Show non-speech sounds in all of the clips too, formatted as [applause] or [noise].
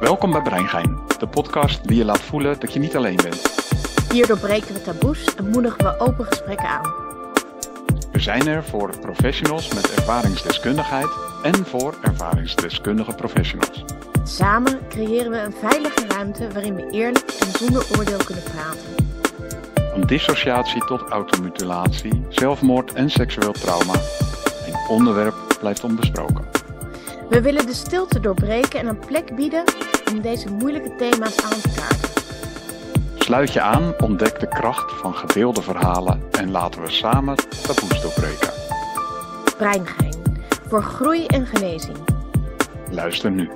Welkom bij Breingein, de podcast die je laat voelen dat je niet alleen bent. Hier doorbreken we taboes en moedigen we open gesprekken aan. We zijn er voor professionals met ervaringsdeskundigheid en voor ervaringsdeskundige professionals. Samen creëren we een veilige ruimte waarin we eerlijk en zonder oordeel kunnen praten. Van dissociatie tot automutilatie, zelfmoord en seksueel trauma. Een onderwerp blijft onbesproken. We willen de stilte doorbreken en een plek bieden om deze moeilijke thema's aan te kaarten. Sluit je aan, ontdek de kracht van gedeelde verhalen en laten we samen taboes doorbreken. Breingein, voor groei en genezing. Luister nu.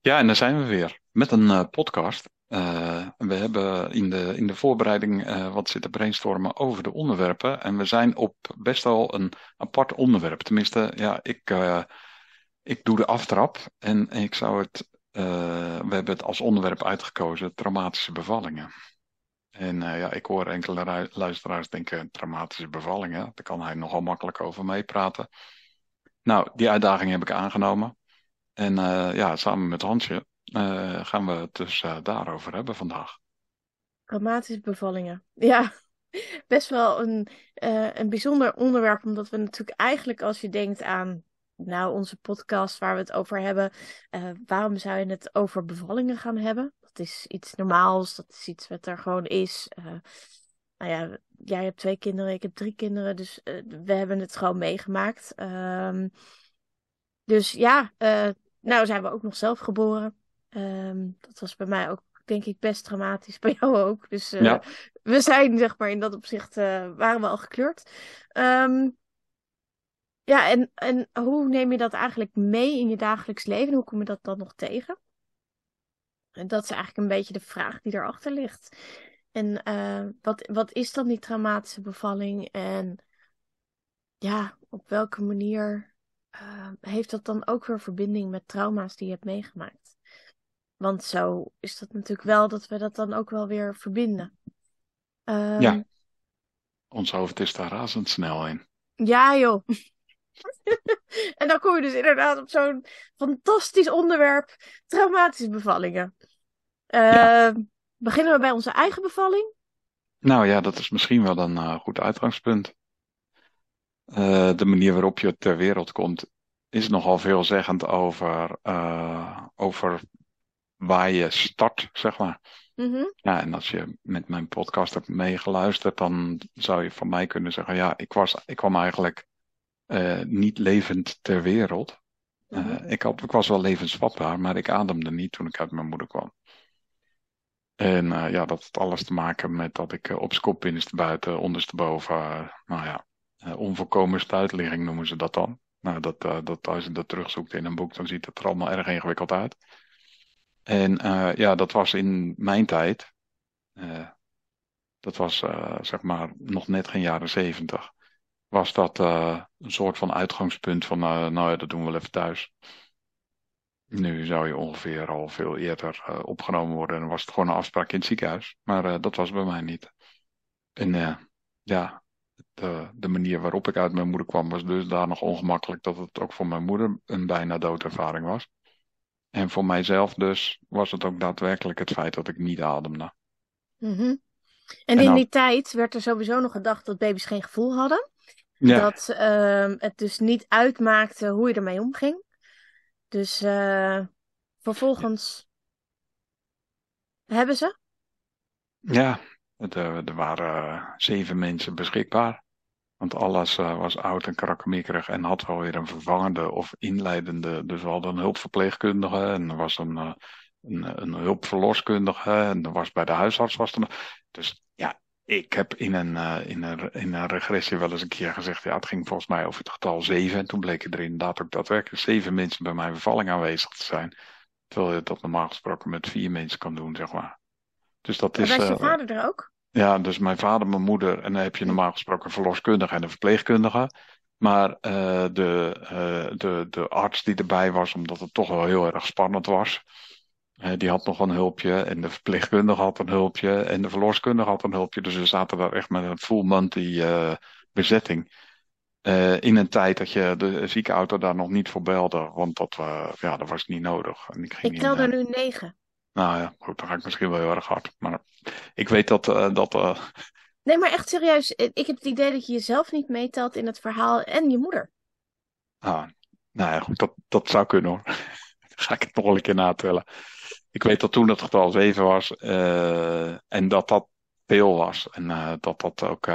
Ja, en daar zijn we weer met een uh, podcast. Uh, we hebben in de, in de voorbereiding uh, wat zitten brainstormen over de onderwerpen. En we zijn op best wel een apart onderwerp. Tenminste, ja, ik, ik doe de aftrap en, ik zou het we hebben het als onderwerp uitgekozen, traumatische bevallingen. En ja, ik hoor enkele luisteraars denken, traumatische bevallingen, daar kan hij nogal makkelijk over meepraten. Nou, die uitdaging heb ik aangenomen. En ja, samen met Hansje gaan we het dus daarover hebben vandaag. Traumatische bevallingen. Ja, [laughs] best wel een, een bijzonder onderwerp, omdat we natuurlijk eigenlijk als je denkt aan nou, onze podcast waar we het over hebben. Waarom zou je het over bevallingen gaan hebben? Dat is iets normaals, dat is iets wat er gewoon is. Nou ja, jij hebt twee kinderen, ik heb drie kinderen, dus we hebben het gewoon meegemaakt. Um, dus ja, nou zijn we ook nog zelf geboren. Um, dat was bij mij ook, denk ik, best dramatisch. [laughs] Bij jou ook. Dus ja. we zijn, zeg maar, in dat opzicht waren we al gekleurd. Um, ja, en, en hoe neem je dat eigenlijk mee in je dagelijks leven? Hoe kom je dat dan nog tegen? En dat is eigenlijk een beetje de vraag die erachter ligt. En uh, wat, wat is dan die traumatische bevalling? En ja, op welke manier uh, heeft dat dan ook weer verbinding met trauma's die je hebt meegemaakt? Want zo is dat natuurlijk wel dat we dat dan ook wel weer verbinden. Um, ja, ons hoofd is daar razendsnel in. Ja, joh. [laughs] en dan kom je dus inderdaad op zo'n fantastisch onderwerp: traumatische bevallingen. Uh, ja. Beginnen we bij onze eigen bevalling? Nou ja, dat is misschien wel een uh, goed uitgangspunt. Uh, de manier waarop je ter wereld komt is nogal veelzeggend over, uh, over waar je start, zeg maar. Mm -hmm. Ja, en als je met mijn podcast hebt meegeluisterd, dan zou je van mij kunnen zeggen: ja, ik, was, ik kwam eigenlijk uh, niet levend ter wereld. Uh, mm -hmm. ik, had, ik was wel levensvatbaar, maar ik ademde niet toen ik uit mijn moeder kwam. En uh, ja, dat had alles te maken met dat ik op skop binnenstebuiten, ondersteboven, nou ja, onvolkomen stuitligging noemen ze dat dan. Nou, dat, dat, als je dat terugzoekt in een boek, dan ziet het er allemaal erg ingewikkeld uit. En ja, dat was in mijn tijd, dat was zeg maar nog net geen jaren zeventig was dat een soort van uitgangspunt van, nou ja, dat doen we wel even thuis. Nu zou je ongeveer al veel eerder opgenomen worden en was het gewoon een afspraak in het ziekenhuis. Maar dat was bij mij niet. En ja, de, de, manier waarop ik uit mijn moeder kwam was dus daar nog ongemakkelijk dat het ook voor mijn moeder een bijna doodervaring was. En voor mijzelf dus was het ook daadwerkelijk het feit dat ik niet ademde. Mm -hmm. En, en in die tijd werd er sowieso nog gedacht dat baby's geen gevoel hadden. Ja. Dat uh, het dus niet uitmaakte hoe je ermee omging. Dus uh, vervolgens hebben ze? Ja, uh, er waren zeven mensen beschikbaar. Want alles was oud en krakkemikkerig en had wel weer een vervangende of inleidende. Dus we hadden een hulpverpleegkundige en er was een, een, een hulpverloskundige en er was bij de huisarts was er. Dus ja, ik heb in een, uh, in, een, in een regressie wel eens een keer gezegd, ja, het ging volgens mij over het getal zeven. En toen bleken er inderdaad ook daadwerkelijk zeven mensen bij mijn bevalling aanwezig te zijn. Terwijl je dat normaal gesproken met vier mensen kan doen, zeg maar. Dus dat is. Was je vader er ook? Ja, dus mijn vader, mijn moeder. En dan heb je normaal gesproken een verloskundige en een verpleegkundige. Maar uh, de, de, de arts die erbij was, omdat het toch wel heel erg spannend was. Uh, die had nog een hulpje en de verpleegkundige had een hulpje en de verloskundige had een hulpje. Dus we zaten daar echt met een full monty bezetting. In een tijd dat je de ziekenauto daar nog niet voor belde, want dat, ja, dat was niet nodig. En ik ging ik tel er nu negen. Nou ja, goed, dan ga ik misschien wel heel erg hard. Maar ik weet dat. Uh, dat Nee, maar echt serieus. Ik heb het idee dat je jezelf niet meetelt in het verhaal en je moeder. Ah, nou ja, goed, dat, dat zou kunnen hoor. [laughs] ga ik het nog een keer natellen. Ik weet dat toen het getal 7 was en dat dat veel was. En dat dat ook,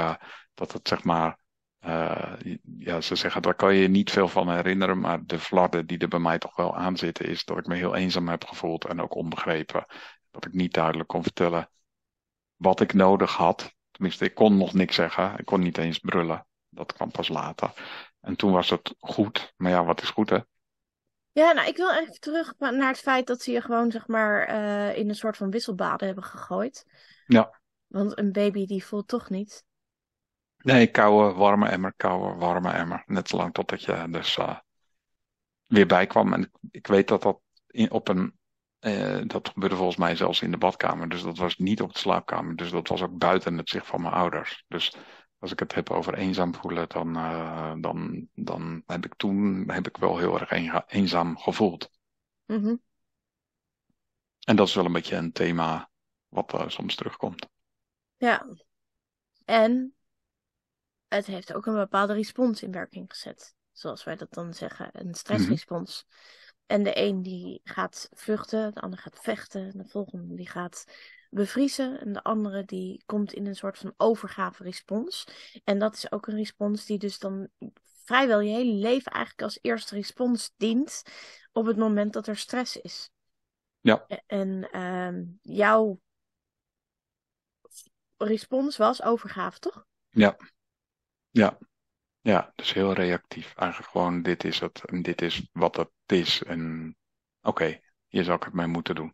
dat het zeg maar uh, ja, ze zeggen, daar kan je je niet veel van herinneren, maar de flarden die er bij mij toch wel aan zitten, is dat ik me heel eenzaam heb gevoeld en ook onbegrepen. Dat ik niet duidelijk kon vertellen wat ik nodig had. Tenminste, ik kon nog niks zeggen. Ik kon niet eens brullen. Dat kwam pas later. En toen was het goed. Maar ja, wat is goed, hè? Ja, nou, ik wil even terug naar het feit dat ze je gewoon, zeg maar, uh, in een soort van wisselbaden hebben gegooid. Ja. Want een baby die voelt toch niet. Nee, koude, warme emmer, koude, warme emmer. Net zolang totdat je dus uh, weer bijkwam. En ik weet dat dat in, op een. Uh, dat gebeurde volgens mij zelfs in de badkamer. Dus dat was niet op de slaapkamer. Dus dat was ook buiten het zicht van mijn ouders. Dus als ik het heb over eenzaam voelen, dan, uh, dan, dan heb ik toen heb ik wel heel erg eenzaam gevoeld. Mm -hmm. En dat is wel een beetje een thema wat soms terugkomt. Ja. En het heeft ook een bepaalde respons in werking gezet. Zoals wij dat dan zeggen, een stressrespons. En de een die gaat vluchten, de ander gaat vechten, de volgende die gaat bevriezen en de andere die komt in een soort van overgave respons. En dat is ook een respons die dus dan vrijwel je hele leven eigenlijk als eerste respons dient op het moment dat er stress is. Ja. En uh, jouw respons was overgave, toch? Ja. Ja, ja, dus heel reactief. Eigenlijk gewoon, dit is het en dit is wat het is. En oké, hier zou ik het mee moeten doen.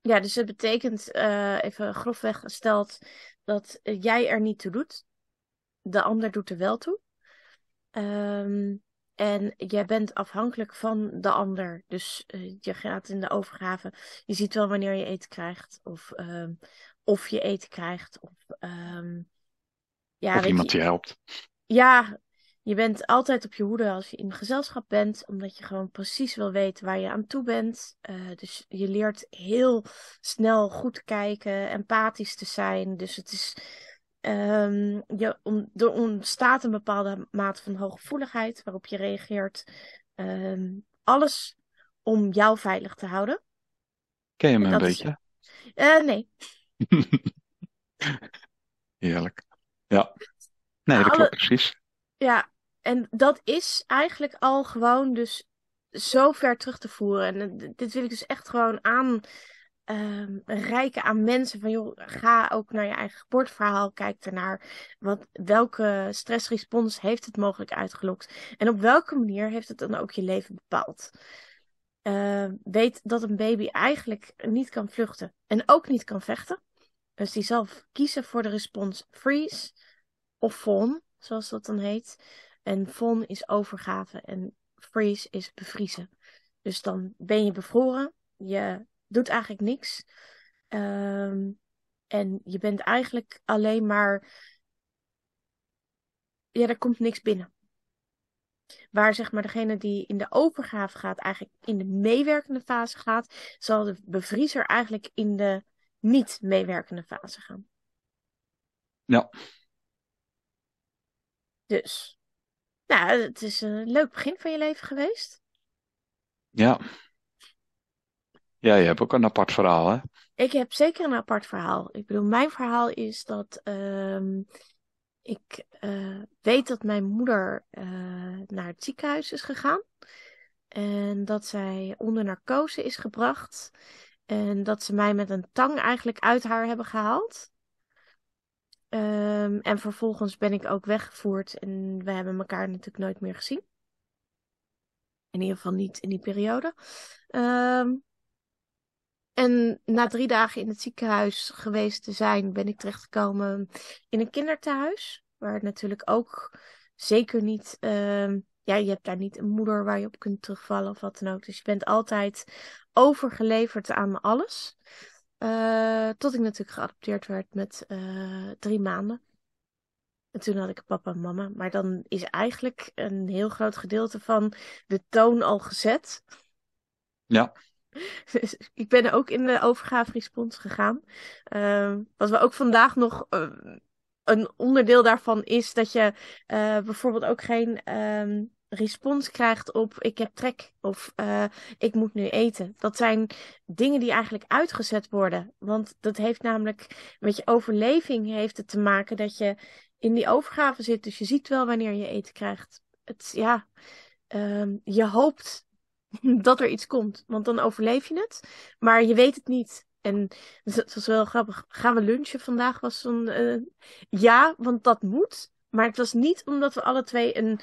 Ja, dus het betekent, uh, even grofweg gesteld, dat jij er niet toe doet. De ander doet er wel toe. Um, en jij bent afhankelijk van de ander. Dus uh, je gaat in de overgave. Je ziet wel wanneer je eten krijgt. Of, um, of je eten krijgt. Of, um, ja, of iemand je, je helpt ja, je bent altijd op je hoede als je in gezelschap bent, omdat je gewoon precies wil weten waar je aan toe bent. Uh, dus je leert heel snel goed kijken, empathisch te zijn. Dus het is. Um, je, om, er ontstaat een bepaalde mate van hooggevoeligheid waarop je reageert. Um, alles om jou veilig te houden. Ken je me een beetje? Uh, nee. [laughs] Heerlijk. Ja. Nee, dat klopt precies. Ja, en dat is eigenlijk al gewoon dus zo ver terug te voeren. En dit wil ik dus echt gewoon aan um, rijken aan mensen. Van joh, ga ook naar je eigen geboorteverhaal. Kijk ernaar. Wat, welke stressrespons heeft het mogelijk uitgelokt? En op welke manier heeft het dan ook je leven bepaald? Uh, weet dat een baby eigenlijk niet kan vluchten. En ook niet kan vechten. Dus die zal kiezen voor de respons freeze of fawn, zoals dat dan heet. En fawn is overgave en freeze is bevriezen. Dus dan ben je bevroren, je doet eigenlijk niks. Um, en je bent eigenlijk alleen maar. Ja, er komt niks binnen. Waar zeg maar degene die in de overgave gaat, eigenlijk in de meewerkende fase gaat, zal de bevriezer eigenlijk in de niet meewerkende fase gaan. Ja. Dus, nou, het is een leuk begin van je leven geweest. Ja. Ja, je hebt ook een apart verhaal, hè? Ik heb zeker een apart verhaal. Ik bedoel, mijn verhaal is dat um, ik uh, weet dat mijn moeder uh, naar het ziekenhuis is gegaan. En dat zij onder narcose is gebracht. En dat ze mij met een tang eigenlijk uit haar hebben gehaald. Um, en vervolgens ben ik ook weggevoerd en we hebben elkaar natuurlijk nooit meer gezien. In ieder geval niet in die periode. Um, en na drie dagen in het ziekenhuis geweest te zijn, ben ik terechtgekomen in een kinderthuis. Waar natuurlijk ook zeker niet. Uh, ja, je hebt daar niet een moeder waar je op kunt terugvallen of wat dan ook. Dus je bent altijd overgeleverd aan alles. Uh, tot ik natuurlijk geadopteerd werd met uh, drie maanden. En toen had ik papa en mama. Maar dan is eigenlijk een heel groot gedeelte van de toon al gezet. Ja. [laughs] Dus ik ben ook in de overgave-respons gegaan. Uh, wat we ook vandaag nog uh, een onderdeel daarvan is dat je bijvoorbeeld ook geen um, respons krijgt op ik heb trek of uh, ik moet nu eten. Dat zijn dingen die eigenlijk uitgezet worden. Want dat heeft namelijk met je overleving heeft het te maken dat je in die overgave zit. Dus je ziet wel wanneer je eten krijgt. Het, ja, um, je hoopt [laughs] dat er iets komt. Want dan overleef je het. Maar je weet het niet. En het was wel grappig. Gaan we lunchen vandaag? Was zo'n. Uh, ja, want dat moet. Maar het was niet omdat we alle twee een,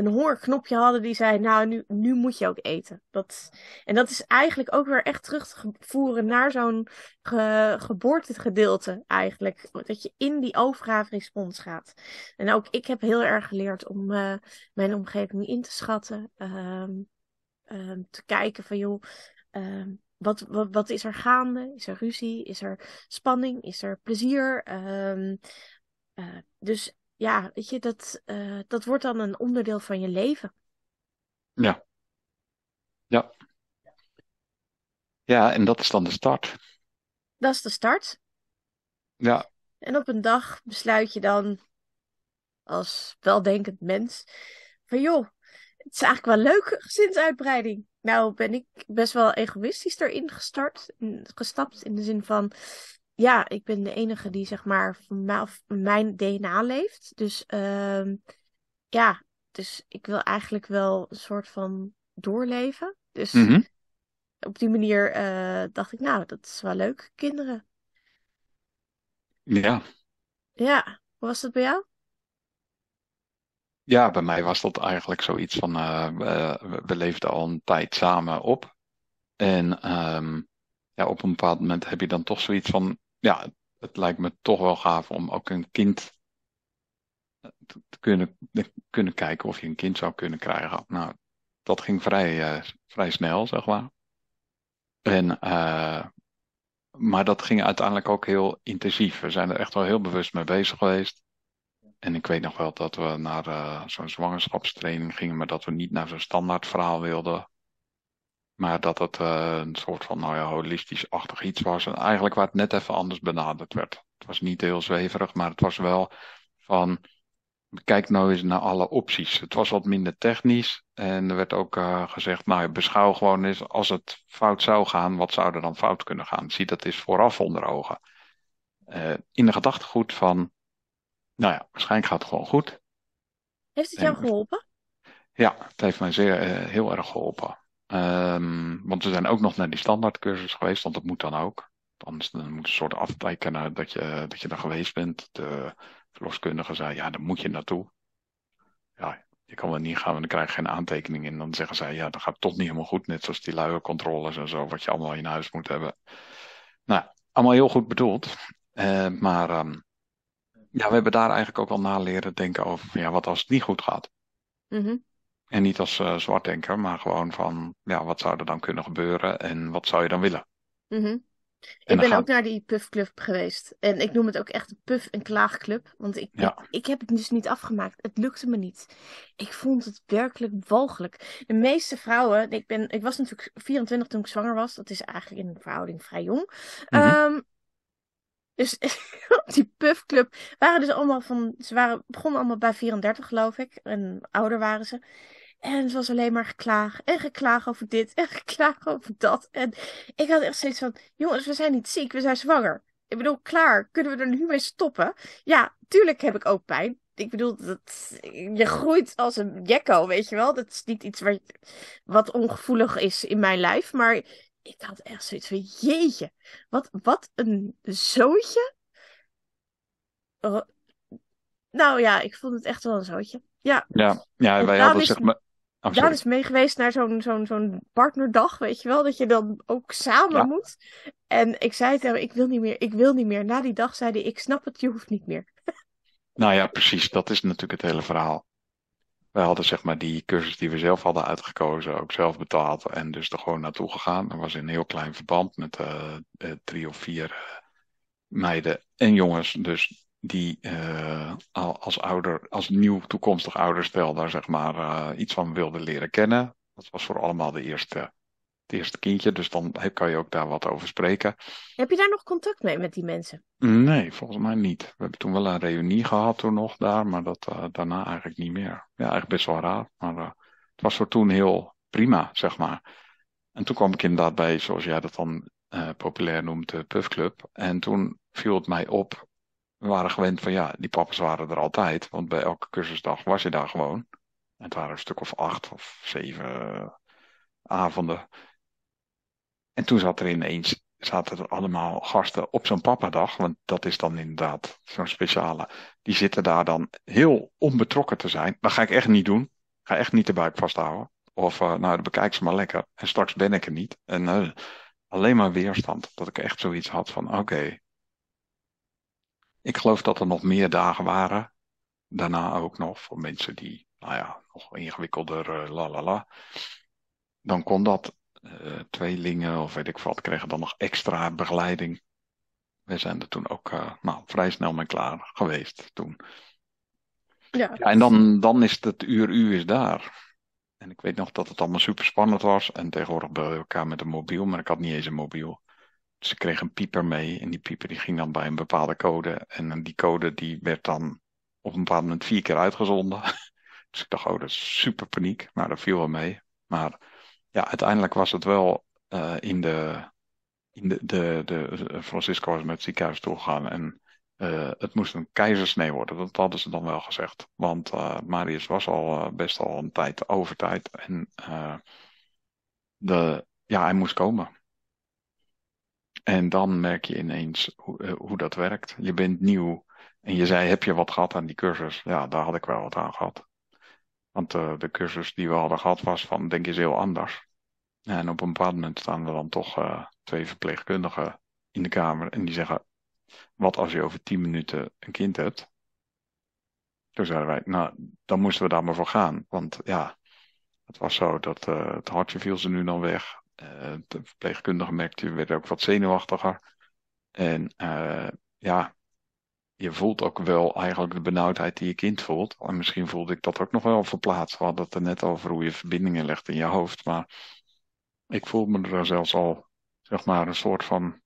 een hongerknopje hadden die zei: Nou, nu, nu moet je ook eten. Dat, en dat is eigenlijk ook weer echt terug te voeren naar zo'n ge, geboortegedeelte, eigenlijk. Dat je in die overgave-respons gaat. En ook ik heb heel erg geleerd om uh, mijn omgeving in te schatten. Uh, um, te kijken van joh, um, wat, wat, wat is er gaande? Is er ruzie? Is er spanning? Is er plezier? Uh, dus ja, weet je, dat, uh, dat wordt dan een onderdeel van je leven. Ja. Ja. Ja, en dat is dan de start. Dat is de start. Ja. En op een dag besluit je dan als weldenkend mens van joh, het is eigenlijk wel leuk, gezinsuitbreiding. Nou ben ik best wel egoïstisch erin gestart, gestapt. In de zin van, ja, ik ben de enige die zeg maar van mij, mijn DNA leeft. Dus uh, ja, dus ik wil eigenlijk wel een soort van doorleven. Dus mm -hmm. op die manier uh, dacht ik, nou, dat is wel leuk, kinderen. Ja. Ja, hoe was dat bij jou? Ja, bij mij was dat eigenlijk zoiets van, uh, we, we leefden al een tijd samen op. En um, ja, op een bepaald moment heb je dan toch zoiets van, ja, het lijkt me toch wel gaaf om ook een kind te kunnen, kunnen kijken of je een kind zou kunnen krijgen. Nou, dat ging vrij, uh, vrij snel, zeg maar. En, uh, maar dat ging uiteindelijk ook heel intensief. We zijn er echt wel heel bewust mee bezig geweest. En ik weet nog wel dat we naar uh, zo'n zwangerschapstraining gingen, maar dat we niet naar zo'n standaard verhaal wilden. Maar dat het uh, een soort van, nou ja, holistisch-achtig iets was. En eigenlijk waar het net even anders benaderd werd. Het was niet heel zweverig, maar het was wel van, kijk nou eens naar alle opties. Het was wat minder technisch. En er werd ook uh, gezegd, nou beschouw gewoon eens, als het fout zou gaan, wat zou er dan fout kunnen gaan? Zie dat eens vooraf onder ogen. in de gedachtegoed van, nou ja, waarschijnlijk gaat het gewoon goed. Heeft het jou en, geholpen? Ja, het heeft mij zeer, heel erg geholpen. Um, want we zijn ook nog naar die standaardcursus geweest, want dat moet dan ook. Anders dan moet een soort aftekenen dat je, dat je er geweest bent. De verloskundige zei, ja, daar moet je naartoe. Ja, je kan wel niet gaan, want dan krijg je geen aantekening in. Dan zeggen zij, ja, dat gaat toch niet helemaal goed. Net zoals die luiercontroles en zo, wat je allemaal in huis moet hebben. Nou, allemaal heel goed bedoeld. Uh, maar um, ja, we hebben daar eigenlijk ook wel na leren denken over ja, wat als het niet goed gaat. Mm. En niet als uh, zwartdenker, maar gewoon van, ja, wat zou er dan kunnen gebeuren en wat zou je dan willen? Mm -hmm. Ik ben ook naar die puffclub geweest. En ik noem het ook echt een puff- en klaagclub. Want ik, ja. ik, ik, heb het dus niet afgemaakt. Het lukte me niet. Ik vond het werkelijk walgelijk. De meeste vrouwen... Ik, ben, ik was natuurlijk 24 toen ik zwanger was. Dat is eigenlijk in een verhouding vrij jong. Mm -hmm. um, dus [laughs] op die puffclub waren dus allemaal van. Ze waren, begonnen allemaal bij 34, geloof ik. En ouder waren ze. En het was alleen maar geklaag. En geklaag over dit. En geklaag over dat. En ik had echt zoiets van: jongens, we zijn niet ziek, we zijn zwanger. Ik bedoel, klaar. Kunnen we er nu mee stoppen? Ja, tuurlijk heb ik ook pijn. Ik bedoel, dat, je groeit als een gekko, weet je wel. Dat is niet iets wat, wat ongevoelig is in mijn lijf. Maar ik had echt zoiets van, jeetje, wat, wat een zootje. Oh, nou ja, ik vond het echt wel een zootje. Ja, ja, ja wij hadden zeg maar... Oh, Daan is mee geweest naar zo'n zo'n zo'n partnerdag, weet je wel, dat je dan ook samen ja. moet. En ik zei tegen hem, ik wil niet meer, ik wil niet meer. Na die dag zei hij, ik snap het, je hoeft niet meer. nou ja, precies, dat is natuurlijk het hele verhaal. Wij hadden zeg maar die cursus die we zelf hadden uitgekozen, ook zelf betaald en dus er gewoon naartoe gegaan. Dat was in een heel klein verband met uh, uh, drie of vier uh, meiden en jongens. Dus die uh, als ouder, als nieuw toekomstig ouderstel daar zeg maar uh, iets van wilde leren kennen. Dat was voor allemaal de eerste, het eerste kindje, dus dan kan je ook daar wat over spreken. Heb je daar nog contact mee met die mensen? Nee, volgens mij niet. We hebben toen wel een reunie gehad toen nog daar, maar dat, uh, daarna eigenlijk niet meer. Ja, eigenlijk best wel raar, maar het was voor toen heel prima, zeg maar. En toen kwam ik inderdaad bij, zoals jij dat dan populair noemt, de Puffclub. En toen viel het mij op we waren gewend van ja, die papa's waren er altijd. Want bij elke cursusdag was je daar gewoon. En het waren een stuk of acht of zeven avonden. En toen zat er ineens, zaten er allemaal gasten op zo'n papadag. Want dat is dan inderdaad zo'n speciale. Die zitten daar dan heel onbetrokken te zijn. Dat ga ik echt niet doen. Ga echt niet de buik vasthouden. Of uh, nou, bekijk ze maar lekker. En straks ben ik er niet. En uh, alleen maar weerstand. Dat ik echt zoiets had van oké, ik geloof dat er nog meer dagen waren. Daarna ook nog voor mensen die, nou ja, nog ingewikkelder, uh, la la la. Dan kon dat. Uh, tweelingen of weet ik wat kregen dan nog extra begeleiding. We zijn er toen ook uh, nou, vrij snel mee klaar geweest toen. Ja. ja. en dan, dan is het uur u is daar. En ik weet nog dat het allemaal super spannend was. En tegenwoordig bel je elkaar met een mobiel, maar ik had niet eens een mobiel. Ze kreeg een pieper mee en die pieper die ging dan bij een bepaalde code. En die code die werd dan op een bepaald moment vier keer uitgezonden. [laughs] Dus ik dacht, oh, dat is super paniek. Maar dat viel wel mee. Maar ja, uiteindelijk was het wel uh, in de. In de, de, de, Francisco was met het ziekenhuis toegegaan en uh, het moest een keizersnee worden. Dat hadden ze dan wel gezegd. Want Marius was al best al een tijd over tijd. En de, ja, hij moest komen. En dan merk je ineens hoe, eh, hoe dat werkt. Je bent nieuw en je zei, heb je wat gehad aan die cursus? Ja, daar had ik wel wat aan gehad. Want uh, de cursus die we hadden gehad was van, denk eens heel anders. En op een bepaald moment staan er dan toch uh, twee verpleegkundigen in de kamer en die zeggen, wat als je over tien minuten een kind hebt? Toen zeiden wij, nou, dan moesten we daar maar voor gaan. Want ja, het was zo dat het hartje viel ze nu dan weg. Uh, de verpleegkundige merkte, werd ook wat zenuwachtiger. En uh, ja, je voelt ook wel eigenlijk de benauwdheid die je kind voelt. En misschien voelde ik dat ook nog wel verplaatst. We hadden het er net over hoe je verbindingen legt in je hoofd. Maar ik voel me er zelfs al, zeg maar, een soort van,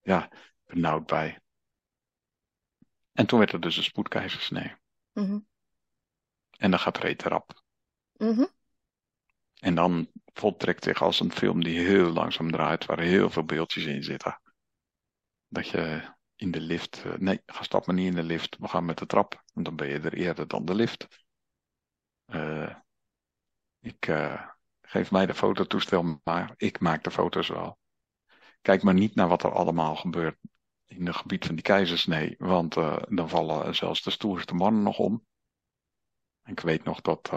ja, benauwd bij. En toen werd er dus een spoedkeizersnee. Mm -hmm. En dan gaat reet erop. Mm -hmm. En dan voltrekt zich als een film die heel langzaam draait, waar heel veel beeldjes in zitten. Dat je in de lift, uh, nee, ga stap maar niet in de lift, we gaan met de trap, want dan ben je er eerder dan de lift. Uh, ik uh, geef mij de fototoestel maar, ik maak de foto's wel. Kijk maar niet naar wat er allemaal gebeurt in het gebied van die keizersnee, want dan vallen zelfs de stoerste mannen nog om. Ik weet nog dat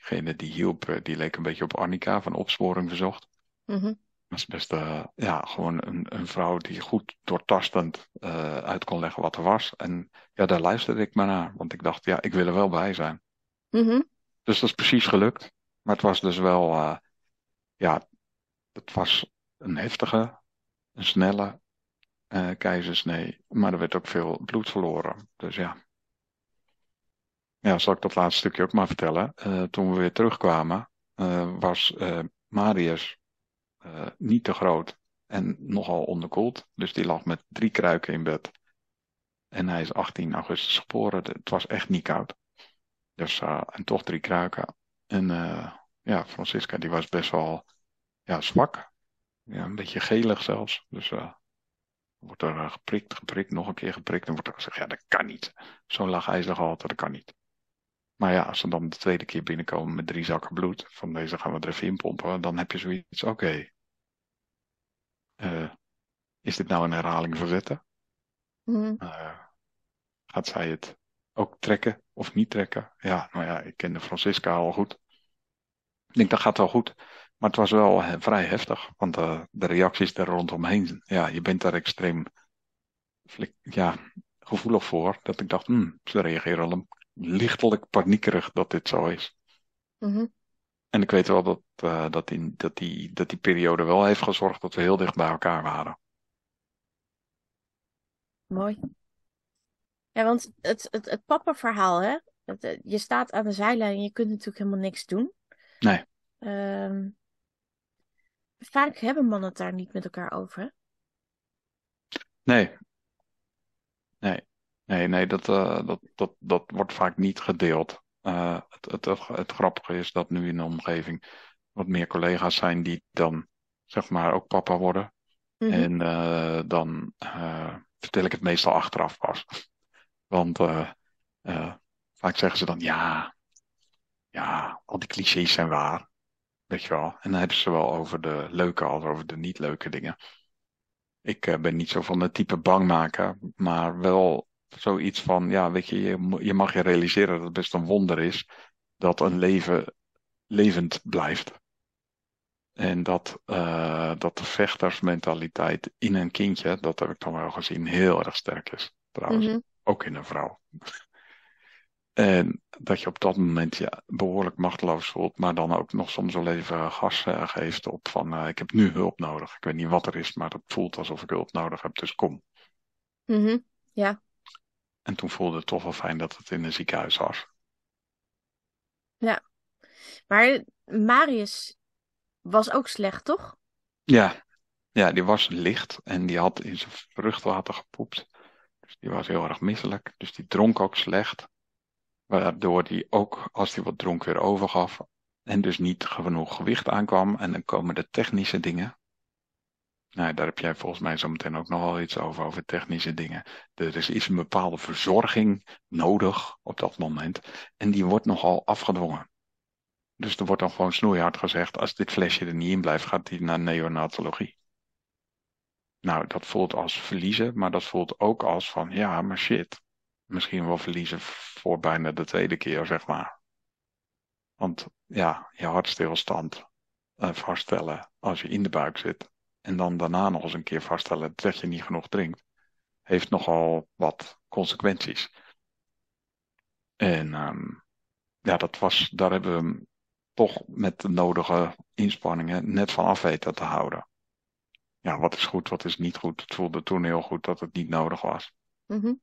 Degene die hielp, eh, die leek een beetje op Annika van Opsporing Verzocht. Mm Dat is best uh, ja, gewoon een, een vrouw die goed doortastend uh, uit kon leggen wat er was. En ja, daar luisterde ik maar naar. Want ik dacht, ja, ik wil er wel bij zijn. Mm Dus dat is precies gelukt. Maar het was dus wel, uh, ja, het was een heftige, een snelle keizersnee. Maar er werd ook veel bloed verloren. Dus ja, ja, zal ik dat laatste stukje ook maar vertellen. Uh, toen we weer terugkwamen, uh, was uh, Marius niet te groot en nogal onderkoeld. Dus die lag met drie kruiken in bed. En hij is 18 augustus geboren. Het was echt niet koud. Dus, en toch drie kruiken. En ja, Francisca die was best wel ja, zwak. Ja, een beetje gelig zelfs. Dus wordt er geprikt, geprikt, nog een keer geprikt. En wordt er gezegd, ja, dat kan niet. Zo'n laag ijzergehalte, dat kan niet. Maar ja, als ze dan de tweede keer binnenkomen met drie zakken bloed, van deze gaan we er even in pompen, dan heb je zoiets, oké. Okay. Uh, is dit nou een herhaling verzetten? Mm. Uh, gaat zij het ook trekken of niet trekken? Ja, nou ja, ik kende Francisca al goed. Ik denk dat gaat wel goed. Maar het was wel vrij heftig, want uh, de reacties er rondomheen, ja, je bent daar extreem ja, gevoelig voor. Dat ik dacht, hmm, ze reageren al een lichtelijk paniekerig dat dit zo is. Mm En ik weet wel dat, uh, dat, die, dat, die, dat die periode wel heeft gezorgd dat we heel dicht bij elkaar waren. Mooi. Ja, want het, het, het pappenverhaal, hè? Eh, je staat aan de zijlijn en je kunt natuurlijk helemaal niks doen. Nee. Ehm, vaak hebben mannen het daar niet met elkaar over. Hè? Nee. Nee. Nee, nee, dat, uh, dat, dat, dat wordt vaak niet gedeeld. Uh, het, het, het, het, grappige is dat nu in de omgeving wat meer collega's zijn die dan, zeg maar, ook papa worden. Mm -hmm. En uh, dan vertel ik het meestal achteraf pas. [laughs] Want vaak zeggen ze dan, ja, ja, al die clichés zijn waar. Weet je wel. En dan hebben ze wel over de leuke als over de niet leuke dingen. Ik ben niet zo van het type bang maken, maar wel zoiets van, ja, weet je, je, je mag je realiseren dat het best een wonder is dat een leven levend blijft. En dat, uh, dat de vechtersmentaliteit in een kindje, dat heb ik dan wel gezien, heel erg sterk is. Trouwens, mm -hmm. ook in een vrouw. En dat je op dat moment je ja, behoorlijk machteloos voelt, maar dan ook nog soms wel even gas uh, geeft op van uh, ik heb nu hulp nodig. Ik weet niet wat er is, maar het voelt alsof ik hulp nodig heb, dus kom. Mm -hmm. Ja. En toen voelde het toch wel fijn dat het in een ziekenhuis was. Ja. Maar Marius was ook slecht, toch? Ja. Ja, die was licht en die had in zijn vruchtwater gepoept. Dus die was heel erg misselijk. Dus die dronk ook slecht. Waardoor hij ook, als hij wat dronk, weer overgaf. En dus niet genoeg gewicht aankwam. En dan komen de technische dingen. Nou, daar heb jij volgens mij zo meteen ook nog wel iets over, over technische dingen. Er is, is een bepaalde verzorging nodig op dat moment. En die wordt nogal afgedwongen. Dus er wordt dan gewoon snoeihard gezegd, als dit flesje er niet in blijft, gaat hij naar neonatologie. Nou, dat voelt als verliezen, maar dat voelt ook als van, ja, maar shit. Misschien wel verliezen voor bijna de tweede keer, zeg maar. Want ja, je hartstilstand uh, vaststellen als je in de buik zit. En dan daarna nog eens een keer vaststellen dat je niet genoeg drinkt. Heeft nogal wat consequenties. En um, ja, dat was, daar hebben we hem toch met de nodige inspanningen net van af weten te houden. Ja, wat is goed, wat is niet goed. Het voelde toen heel goed dat het niet nodig was. Mm -hmm.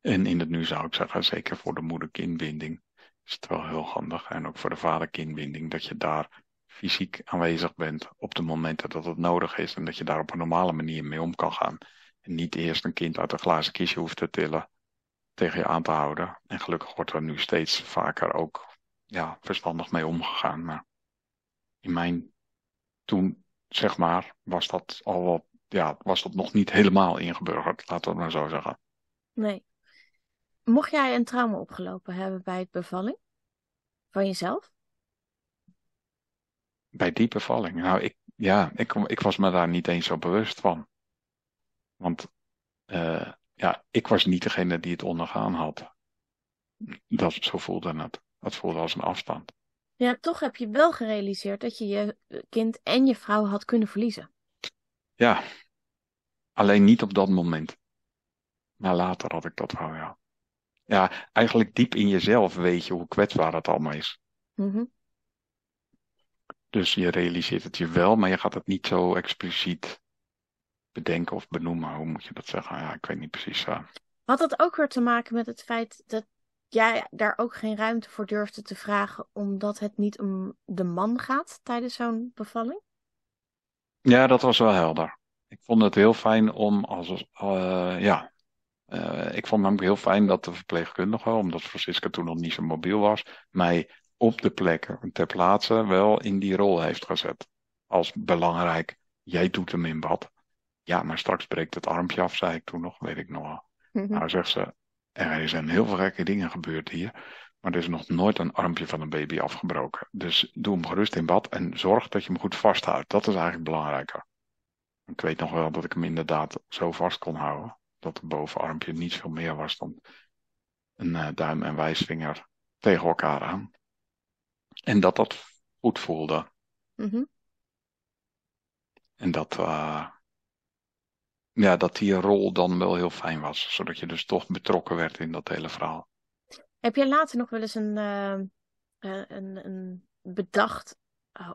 En in het nu zou ik zeggen, zeker voor de moeder-kindbinding, is het wel heel handig. En ook voor de vader-kindbinding, dat je daar fysiek aanwezig bent op de momenten dat het nodig is. En dat je daar op een normale manier mee om kan gaan. En niet eerst een kind uit een glazen kistje hoeft te tillen, tegen je aan te houden. En gelukkig wordt er nu steeds vaker ook ja, verstandig mee omgegaan. Maar in mijn toen, zeg maar, was dat al wat, ja, was dat nog niet helemaal ingeburgerd, laten we het maar zo zeggen. Nee. Mocht jij een trauma opgelopen hebben bij het bevalling? Van jezelf? Bij die bevalling? Nou, ik, ja, ik, ik was me daar niet eens zo bewust van. Want uh, ja, ik was niet degene die het ondergaan had. Dat, zo voelde het. Dat voelde als een afstand. Ja, toch heb je wel gerealiseerd dat je je kind en je vrouw had kunnen verliezen. Ja, alleen niet op dat moment. Maar later had ik dat wel, ja. Ja, eigenlijk diep in jezelf weet je hoe kwetsbaar het allemaal is. Mm -hmm. Dus je realiseert het je wel, maar je gaat het niet zo expliciet bedenken of benoemen. Hoe moet je dat zeggen? Ja, ik weet niet precies. Uh... Had dat ook weer te maken met het feit dat jij daar ook geen ruimte voor durfde te vragen, omdat het niet om de man gaat tijdens zo'n bevalling? Ja, dat was wel helder. Ik vond het heel fijn om als, uh, ja, uh, ik vond namelijk heel fijn dat de verpleegkundige, omdat Francisca toen nog niet zo mobiel was, mij op de plek ter plaatse wel in die rol heeft gezet. Als belangrijk, jij doet hem in bad. Ja, maar straks breekt het armpje af, zei ik toen nog, weet ik nog wel. Mm -hmm. Nou zegt ze, er zijn heel veel gekke dingen gebeurd hier. Maar er is nog nooit een armpje van een baby afgebroken. Dus doe hem gerust in bad en zorg dat je hem goed vasthoudt. Dat is eigenlijk belangrijker. Ik weet nog wel dat ik hem inderdaad zo vast kon houden. Dat het bovenarmpje niet veel meer was dan een uh, duim en wijsvinger tegen elkaar aan. En dat dat goed voelde. Mm -hmm. En dat, uh, ja, dat die rol dan wel heel fijn was. Zodat je dus toch betrokken werd in dat hele verhaal. Heb jij later nog wel eens een, uh, een, een bedacht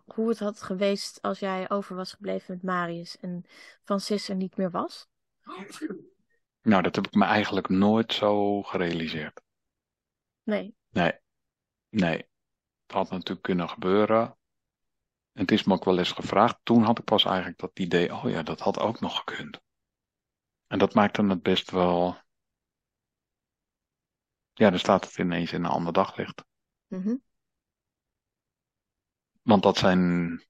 hoe het had geweest als jij over was gebleven met Marius en Francis er niet meer was? Nou, dat heb ik me eigenlijk nooit zo gerealiseerd. Nee. Nee, nee. Had natuurlijk kunnen gebeuren. En het is me ook wel eens gevraagd. Toen had ik pas eigenlijk dat idee, oh ja, dat had ook nog gekund. En dat maakte het best wel. Ja, dan staat het ineens in een ander daglicht. Mhm. Want dat zijn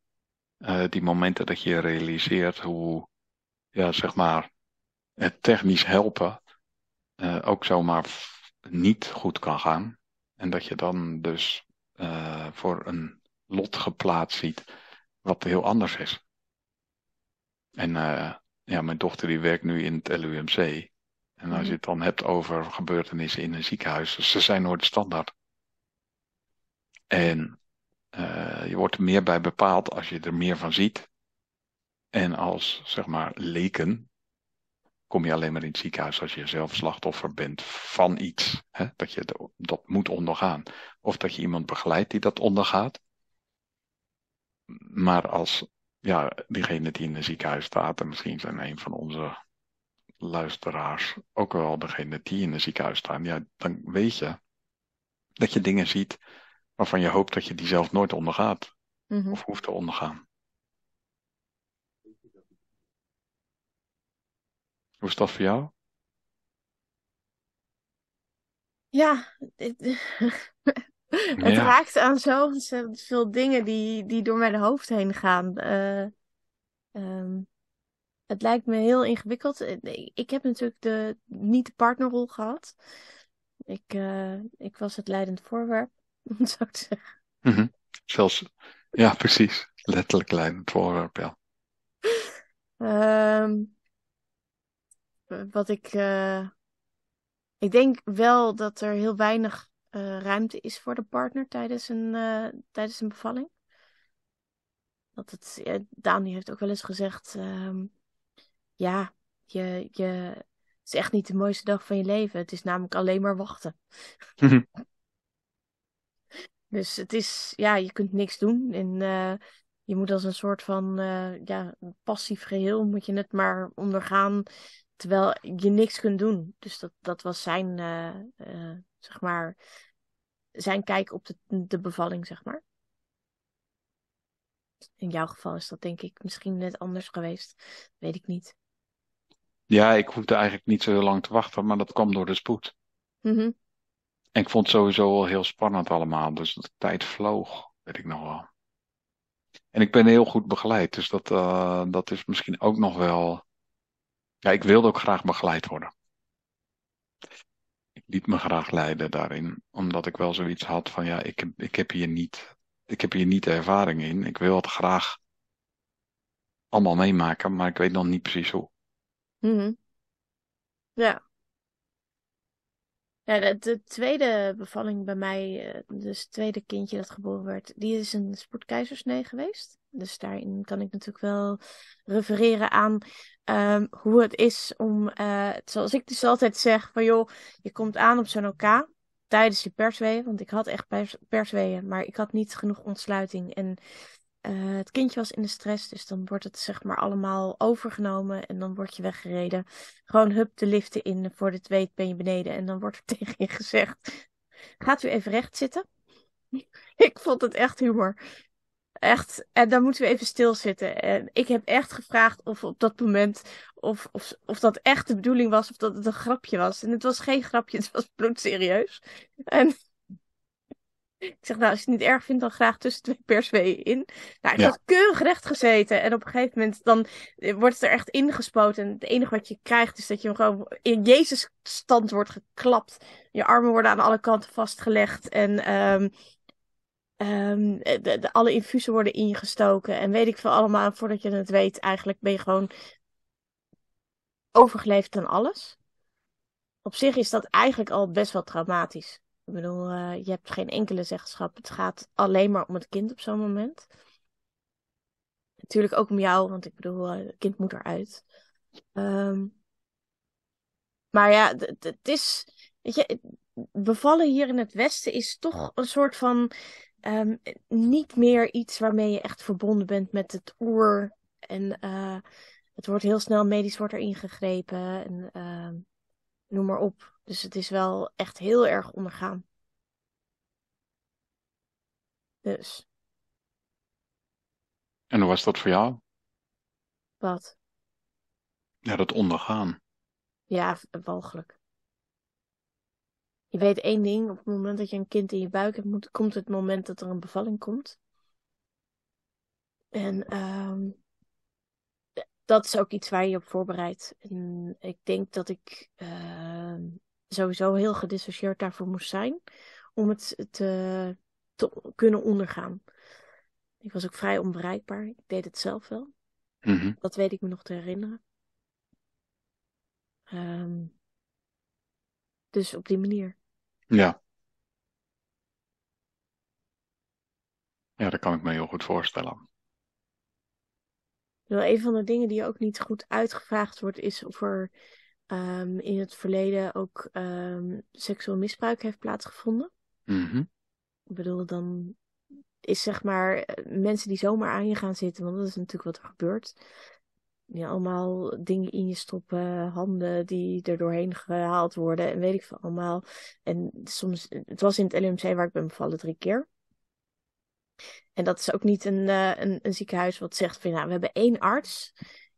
eh, die momenten dat je realiseert hoe, ja, zeg maar, het technisch helpen eh, ook zomaar niet goed kan gaan. En dat je dan dus eh, voor een lot geplaatst ziet wat heel anders is. En eh, ja, mijn dochter die werkt nu in het LUMC. En als je het dan hebt over gebeurtenissen in een ziekenhuis, ze zijn nooit standaard. En eh, je wordt er meer bij bepaald als je er meer van ziet. En als, zeg maar, leken kom je alleen maar in het ziekenhuis als je zelf slachtoffer bent van iets. Hè? Dat je dat moet ondergaan. Of dat je iemand begeleidt die dat ondergaat. Maar als ja, diegene die in een ziekenhuis staat, en misschien zijn een van onze luisteraars ook wel degene die in een ziekenhuis staan, ja, dan weet je dat je dingen ziet waarvan je hoopt dat je die zelf nooit ondergaat Mhm. of hoeft te ondergaan. Hoe is dat voor jou? Ja, [laughs] het, Ja. raakt aan zo ontzettend veel dingen die, die door mijn hoofd heen gaan. Eh, ehm, het lijkt me heel ingewikkeld. Eh, Ik heb natuurlijk de, niet de partnerrol gehad. Ik, eh, ik was het leidend voorwerp, [laughs] om het zo te zeggen. Mhm. Zelfs, ja, precies. Letterlijk leidend voorwerp, ja. Ehm, wat ik. ik denk wel dat er heel weinig eh, ruimte is voor de partner tijdens een, eh, tijdens een bevalling. Dat het, ja, Daan die heeft ook wel eens gezegd: ehm, ja, je, je, het is echt niet de mooiste dag van je leven. Het is namelijk alleen maar wachten. [laughs] [laughs] Dus het is, ja, je kunt niks doen. En eh, je moet als een soort van ja, passief geheel, moet je het maar ondergaan, terwijl je niks kunt doen. Dus dat, dat was zijn, eh, eh, zeg maar, zijn kijk op de, de bevalling, zeg maar. In jouw geval is dat denk ik misschien net anders geweest. Weet ik niet. Ja, ik hoefde eigenlijk niet zo heel lang te wachten, maar dat kwam door de spoed. Mhm. En ik vond het sowieso wel heel spannend allemaal, dus de tijd vloog, weet ik nog wel. En ik ben heel goed begeleid, dus dat, eh, dat is misschien ook nog wel. Ja, ik wilde ook graag begeleid worden. Ik liet me graag leiden daarin, omdat ik wel zoiets had van ja, ik ik heb hier niet, ik heb hier niet de ervaring in. Ik wil het graag allemaal meemaken, maar ik weet nog niet precies hoe. Mhm. Ja. Ja, de, de tweede bevalling bij mij, eh, dus het tweede kindje dat geboren werd, die is een spoedkeizersnee geweest. Dus daarin kan ik natuurlijk wel refereren aan ehm, hoe het is om, eh, zoals ik dus altijd zeg, van joh, je komt aan op zo'n OK tijdens je persweeën, want ik had echt pers persweeën, maar ik had niet genoeg ontsluiting. En eh, het kindje was in de stress, dus dan wordt het zeg maar allemaal overgenomen en dan word je weggereden. Gewoon hup de liften in, voor dit weet ben je beneden en dan wordt er [laughs] tegen je gezegd, gaat u even recht zitten? [laughs] Ik vond het echt humor. Echt, en dan moeten we even stilzitten. En ik heb echt gevraagd of op dat moment, of, of, of dat echt de bedoeling was, of dat het een grapje was. En het was geen grapje, [laughs] het was bloedserieus. En ik zeg, nou, als je het niet erg vindt, dan graag tussen twee persweeën in. Nou, ik Ja. had keurig recht gezeten. En op een gegeven moment, dan eh, wordt het er echt ingespoten. En het enige wat je krijgt, is dat je gewoon in Jezus stand wordt geklapt. Je armen worden aan alle kanten vastgelegd. En ehm, ehm, de, de- alle infusen worden ingestoken. En weet ik veel allemaal. Voordat je het weet, eigenlijk ben je gewoon overgeleefd aan alles. Op zich is dat eigenlijk al best wel traumatisch. Ik bedoel, eh, je hebt geen enkele zeggenschap. Het gaat alleen maar om het kind op zo'n moment. Natuurlijk ook om jou, want ik bedoel, eh, het kind moet eruit. Ehm, maar ja, het is, weet je, bevallen hier in het Westen is toch een soort van ehm, niet meer iets waarmee je echt verbonden bent met het oer. En eh, het wordt heel snel medisch wordt er ingegrepen. En, ehm, noem maar op. Dus het is wel echt heel erg ondergaan. Dus, En hoe was dat voor jou? wat? Ja, dat ondergaan. Ja, walgelijk. Je weet één ding, op het moment dat je een kind in je buik hebt, moet, komt het moment dat er een bevalling komt. En ehm, dat is ook iets waar je op voorbereidt. En ik denk dat ik ehm, sowieso heel gedissocieerd daarvoor moest zijn om het te, te kunnen ondergaan. Ik was ook vrij onbereikbaar. Ik deed het zelf wel. Mhm. Dat weet ik me nog te herinneren. Ehm, dus op die manier. Ja. Ja, dat kan ik me heel goed voorstellen. Nou, een van de dingen die ook niet goed uitgevraagd wordt, is of er ehm, in het verleden ook ehm, seksueel misbruik heeft plaatsgevonden. Mhm. Ik bedoel, dan is zeg maar eh, mensen die zomaar aan je gaan zitten, want dat is natuurlijk wat er gebeurt. Die allemaal dingen in je stoppen, handen die er doorheen gehaald worden en weet ik veel allemaal. En soms, het was in het LMC waar ik ben bevallen drie keer. En dat is ook niet een, eh, een, een ziekenhuis wat zegt van, nou, we hebben één arts.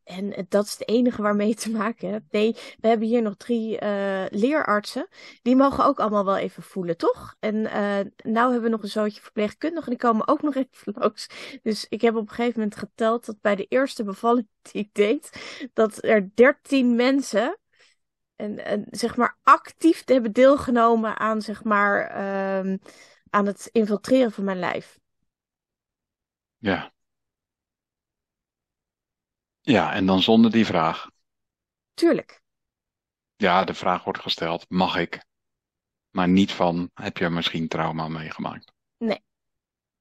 En dat is het enige waarmee je te maken hebt. Nee, we hebben hier nog drie eh, leerartsen. Die mogen ook allemaal wel even voelen, toch? En eh nou hebben we nog een zootje verpleegkundigen. Die komen ook nog even [laughs] langs. Dus ik heb op een gegeven moment geteld dat bij de eerste bevalling [laughs] die ik deed, dat er dertien mensen en, en zeg maar actief hebben deelgenomen aan zeg maar ehm, aan het infiltreren van mijn lijf. Ja. Ja, en dan zonder die vraag. Tuurlijk. Ja, de vraag wordt gesteld, mag ik? Maar niet van, heb je misschien trauma meegemaakt? Nee.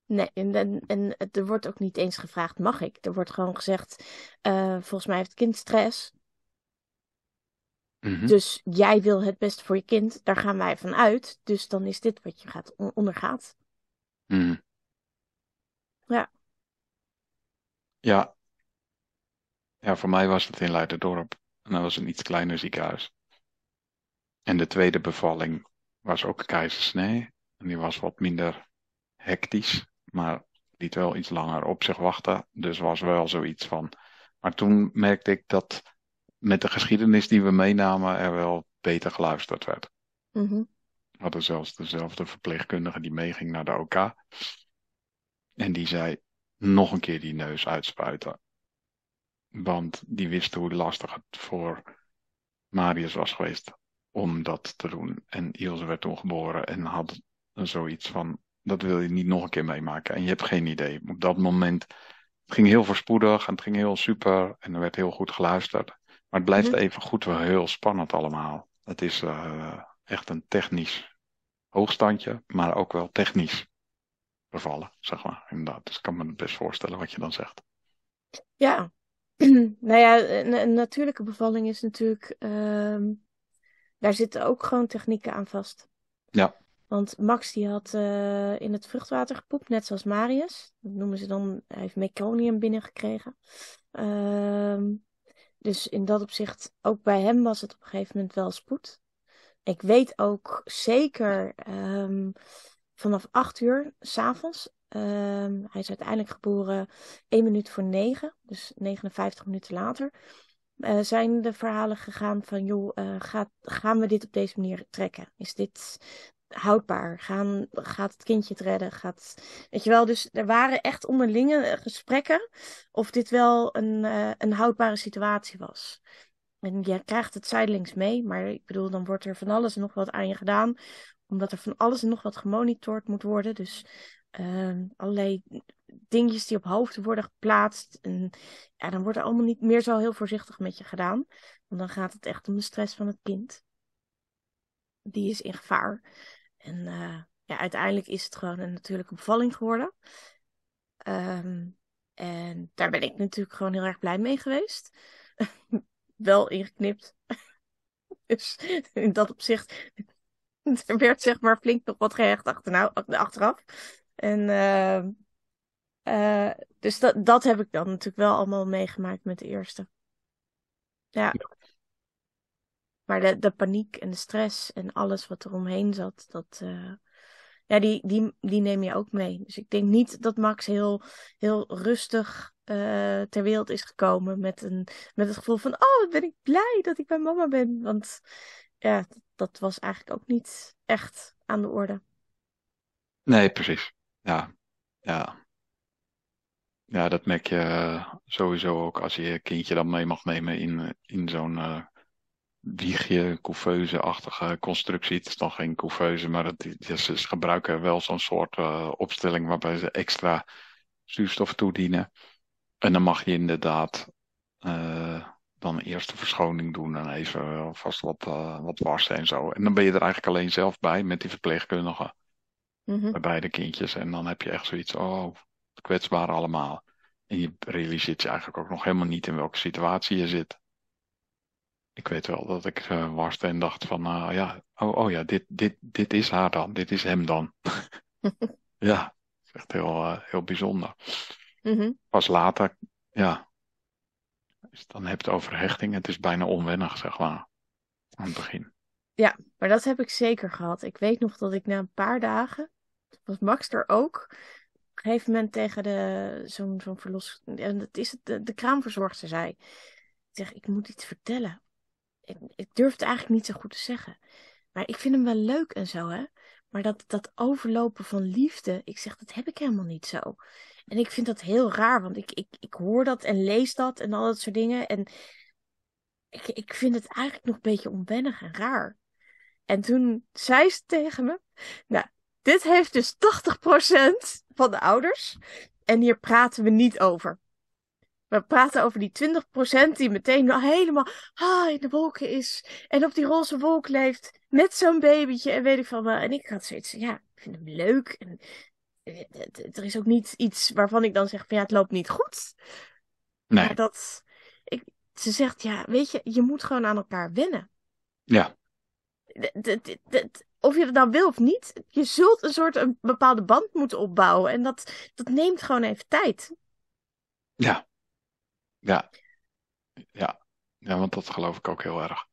Nee, en, en, er wordt ook niet eens gevraagd, mag ik? Er wordt gewoon gezegd, eh, volgens mij heeft het kind stress. Mhm. Dus jij wil het beste voor je kind, daar gaan wij van uit. Dus dan is dit wat je gaat on- ondergaat. Mhm. Ja. Ja. Ja, voor mij was het in Leiderdorp. En dat was een iets kleiner ziekenhuis. En de tweede bevalling was ook keizersnee. En die was wat minder hectisch, maar liet wel iets langer op zich wachten. Dus was wel zoiets van. Maar toen merkte ik dat met de geschiedenis die we meenamen er wel beter geluisterd werd. Mhm. We hadden zelfs dezelfde verpleegkundige die meeging naar de OK. En die zei nog een keer die neus uitspuiten. Want die wist hoe lastig het voor Marius was geweest om dat te doen. En Ilse werd toen geboren en had zoiets van, dat wil je niet nog een keer meemaken. En je hebt geen idee. Op dat moment, het ging heel voorspoedig en het ging heel super en er werd heel goed geluisterd. Maar het blijft Mhm. even goed wel heel spannend allemaal. Het is eh, echt een technisch hoogstandje, maar ook wel technisch bevallen, zeg maar. Inderdaad. Dus ik kan me best voorstellen wat je dan zegt. Ja, [clears throat] nou ja, een, een natuurlijke bevalling is natuurlijk, ehm, daar zitten ook gewoon technieken aan vast. Ja. Want Max die had eh, in het vruchtwater gepoept, net zoals Marius. Dat noemen ze dan, hij heeft meconium binnengekregen. Ehm, dus in dat opzicht, ook bij hem was het op een gegeven moment wel spoed. Ik weet ook zeker ehm, vanaf acht uur s'avonds. Um, hij is uiteindelijk geboren één minuut voor negen, dus 59 minuten later. eh, zijn de verhalen gegaan van, joh, eh, gaan we dit op deze manier trekken? Is dit houdbaar? Gaan, gaat het kindje het redden? Gaat, weet je wel, dus er waren echt onderlinge gesprekken of dit wel een, eh, een houdbare situatie was. En je krijgt het zijdelings mee, maar ik bedoel, dan wordt er van alles en nog wat aan je gedaan, omdat er van alles en nog wat gemonitord moet worden. Dus ehm, allerlei dingetjes die op hoofden worden geplaatst. En ja, dan wordt er allemaal niet meer zo heel voorzichtig met je gedaan. Want dan gaat het echt om de stress van het kind. Die is in gevaar. En eh, ja, uiteindelijk is het gewoon een natuurlijke bevalling geworden. Ehm, en daar ben ik natuurlijk gewoon heel erg blij mee geweest. [laughs] Wel ingeknipt. [laughs] dus in dat opzicht, [laughs] er werd zeg maar flink nog wat gehecht achterna, achteraf. En uh, uh, dus dat, dat heb ik dan natuurlijk wel allemaal meegemaakt met de eerste. Ja. Maar de, de paniek en de stress en alles wat er omheen zat, dat, uh, ja, die, die, die neem je ook mee. Dus ik denk niet dat Max heel, heel rustig uh, ter wereld is gekomen met, een, met het gevoel van, oh, ben ik blij dat ik bij mama ben. Want ja, dat, was eigenlijk ook niet echt aan de orde. Nee, precies. Ja, ja. Ja, dat merk je eh, sowieso ook als je je kindje dan mee mag nemen in, in zo'n uh, wiegje, couveuse-achtige constructie. Het is dan geen couveuse, maar het, ze gebruiken wel zo'n soort opstelling waarbij ze extra zuurstof toedienen. En dan mag je inderdaad dan eerst de verschoning doen en even vast wat, uh, wat wassen en zo. En dan ben je er eigenlijk alleen zelf bij met die verpleegkundige. Mm-hmm. Bij beide kindjes. En dan heb je echt zoiets, oh, kwetsbaar allemaal. En je realiseert je eigenlijk ook nog helemaal niet in welke situatie je zit. Ik weet wel dat ik uh, warste en dacht van, uh, ja, oh, oh ja, dit, dit, dit is haar dan, dit is hem dan. [laughs] ja, dat is echt heel, heel bijzonder. Mm-hmm. Pas later, ja, als je dan hebt over hechting, het is bijna onwennig, zeg maar, aan het begin. Ja, maar dat heb ik zeker gehad. Ik weet nog dat ik na een paar dagen, was Max er ook, op een gegeven moment tegen de, zo'n zo'n verlos... En dat is het, de, de kraamverzorgster zei. Ik zeg, ik moet iets vertellen. Ik, ik durf het eigenlijk niet zo goed te zeggen. Maar ik vind hem wel leuk en zo, hè. Maar dat, dat overlopen van liefde, ik zeg, dat heb ik helemaal niet zo. En ik vind dat heel raar, want ik, ik, ik hoor dat en lees dat en al dat soort dingen. En ik, ik vind het eigenlijk nog een beetje onwennig en raar. En toen zei ze tegen me, nou, dit heeft dus 80% van de ouders. En hier praten we niet over. We praten over die 20% die meteen al helemaal ah, in de wolken is. En op die roze wolk leeft. Met zo'n babytje en weet ik van wel. En ik had zoiets ja, ik vind hem leuk. En er is ook niet iets waarvan ik dan zeg van ja, het loopt niet goed. Nee. Maar dat, ik, ze zegt ja, weet je, je moet gewoon aan elkaar wennen. Ja. Of je het nou wil of niet, je zult een soort een bepaalde band moeten opbouwen. En dat, dat neemt gewoon even tijd. Ja. Ja. Ja. Ja, want dat geloof ik ook heel erg.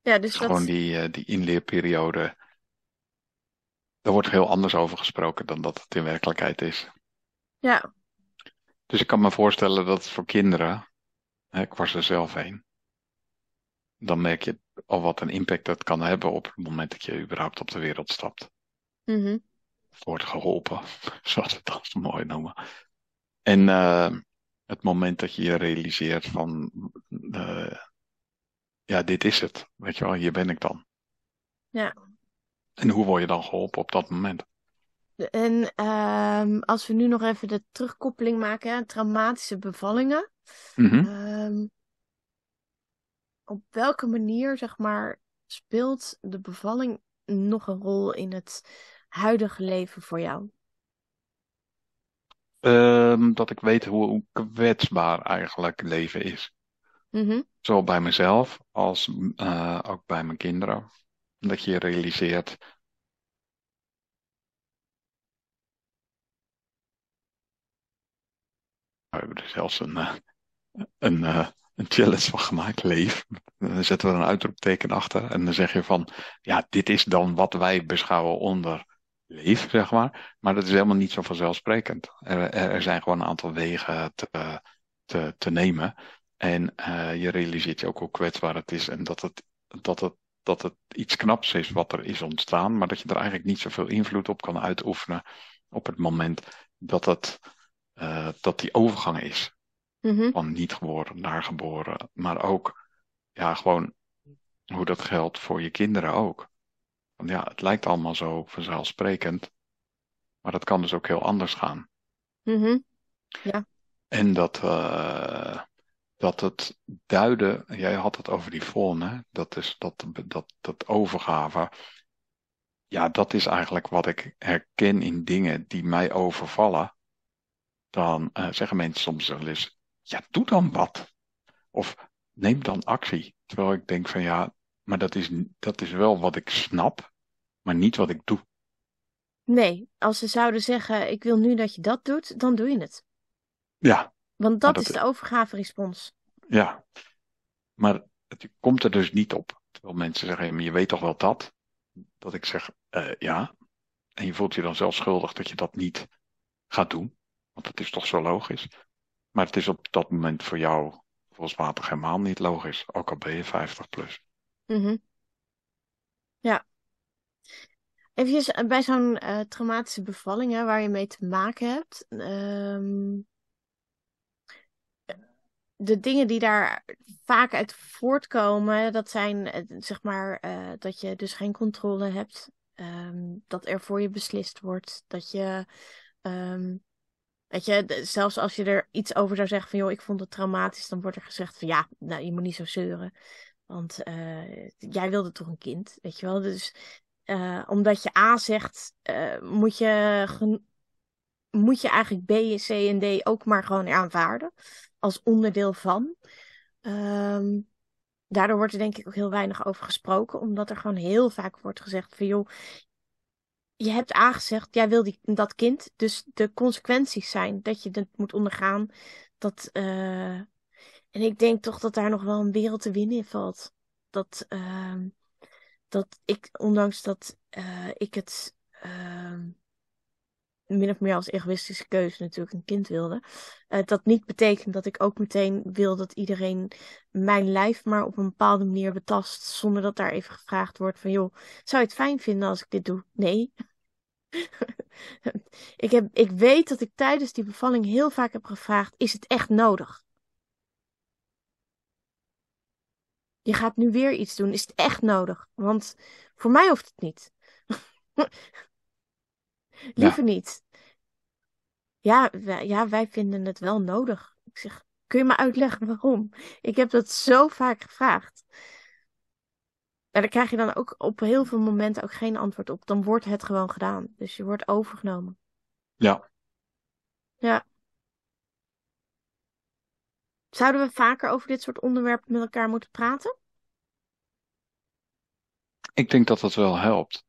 Ja, dus dat... Gewoon die, uh, die inleerperiode er wordt heel anders over gesproken dan dat het in werkelijkheid is. Ja. Dus ik kan me voorstellen dat voor kinderen, hè, ik was er zelf heen, dan merk je al wat een impact dat kan hebben op het moment dat je überhaupt op de wereld stapt. Mm Wordt geholpen, [laughs] zoals we het dan zo mooi noemen. En uh, het moment dat je je realiseert van, uh, ja, dit is het. Weet je wel, hier ben ik dan. Ja. En hoe word je dan geholpen op dat moment? En um, als we nu nog even de terugkoppeling maken, hè, traumatische bevallingen. Mm -hmm. um, op welke manier, zeg maar, speelt de bevalling nog een rol in het huidige leven voor jou? Um, dat ik weet hoe, hoe kwetsbaar eigenlijk leven is. Mm -hmm. Zowel bij mezelf als uh, ook bij mijn kinderen dat je realiseert. We hebben er zelfs een, uh, een, uh, een challenge van gemaakt, leef. Dan zetten we een uitroepteken achter en dan zeg je van, ja, dit is dan wat wij beschouwen onder leef, zeg maar. Maar dat is helemaal niet zo vanzelfsprekend. Er, er zijn gewoon een aantal wegen te, te, te nemen. En uh, je realiseert je ook hoe kwetsbaar het is en dat het, dat het dat het iets knaps is wat er is ontstaan, maar dat je er eigenlijk niet zoveel invloed op kan uitoefenen op het moment dat, het, uh, dat die overgang is. Mm-hmm. Van niet geboren naar geboren. Maar ook, ja, gewoon hoe dat geldt voor je kinderen ook. Want ja, het lijkt allemaal zo vanzelfsprekend, maar dat kan dus ook heel anders gaan. Mm-hmm. Ja. En dat, uh, dat het duiden, jij had het over die volne, dat is dat, dat, dat overgave. Ja, dat is eigenlijk wat ik herken in dingen die mij overvallen. Dan uh, zeggen mensen soms wel eens, ja, doe dan wat. Of neem dan actie. Terwijl ik denk van ja, maar dat is, dat is wel wat ik snap, maar niet wat ik doe. Nee, als ze zouden zeggen, ik wil nu dat je dat doet, dan doe je het. Ja, want dat, is de overgave-respons. Ja, maar het komt er dus niet op. Terwijl mensen zeggen, maar je weet toch wel dat? Dat ik zeg, uh, ja. En je voelt je dan zelf schuldig dat je dat niet gaat doen. Want het is toch zo logisch. Maar het is op dat moment voor jou volgens helemaal niet logisch. Ook al ben je 50 plus. Mm Ja. Even bij zo'n uh, traumatische bevalling hè, waar je mee te maken hebt. Um, de dingen die daar vaak uit voortkomen, dat zijn eh, zeg maar uh, dat je dus geen controle hebt. Um, dat er voor je beslist wordt. Dat je, um, weet je, zelfs als je er iets over zou zeggen van joh, ik vond het traumatisch, dan wordt er gezegd van ja, nou, je moet niet zo zeuren. Want uh, jij wilde toch een kind, weet je wel. Dus omdat je A zegt, moet je moet je eigenlijk B, C en D ook maar gewoon aanvaarden als onderdeel van. Ehm, daardoor wordt er denk ik ook heel weinig over gesproken, omdat er gewoon heel vaak wordt gezegd van joh, je hebt aangezegd, jij wil die, dat kind, dus de consequenties zijn dat je het moet ondergaan. Dat, uh... En ik denk toch dat daar nog wel een wereld te winnen in valt. Dat, uh... dat ik, ondanks dat uh, ik het ehm, min of meer als egoïstische keuze natuurlijk een kind wilde. Uh, dat niet betekent dat ik ook meteen wil dat iedereen mijn lijf maar op een bepaalde manier betast. Zonder dat daar even gevraagd wordt van joh, zou je het fijn vinden als ik dit doe? Nee. [laughs] ik, heb, ik weet dat ik tijdens die bevalling heel vaak heb gevraagd, is het echt nodig? Je gaat nu weer iets doen. Is het echt nodig? Want voor mij hoeft het niet. [laughs] Liever niet. Ja wij, ja, wij vinden het wel nodig. Ik zeg, kun je me uitleggen waarom? Ik heb dat zo vaak gevraagd. En daar krijg je dan ook op heel veel momenten ook geen antwoord op. Dan wordt het gewoon gedaan. Dus je wordt overgenomen. Ja. Ja. Zouden we vaker over dit soort onderwerpen met elkaar moeten praten? Ik denk dat dat wel helpt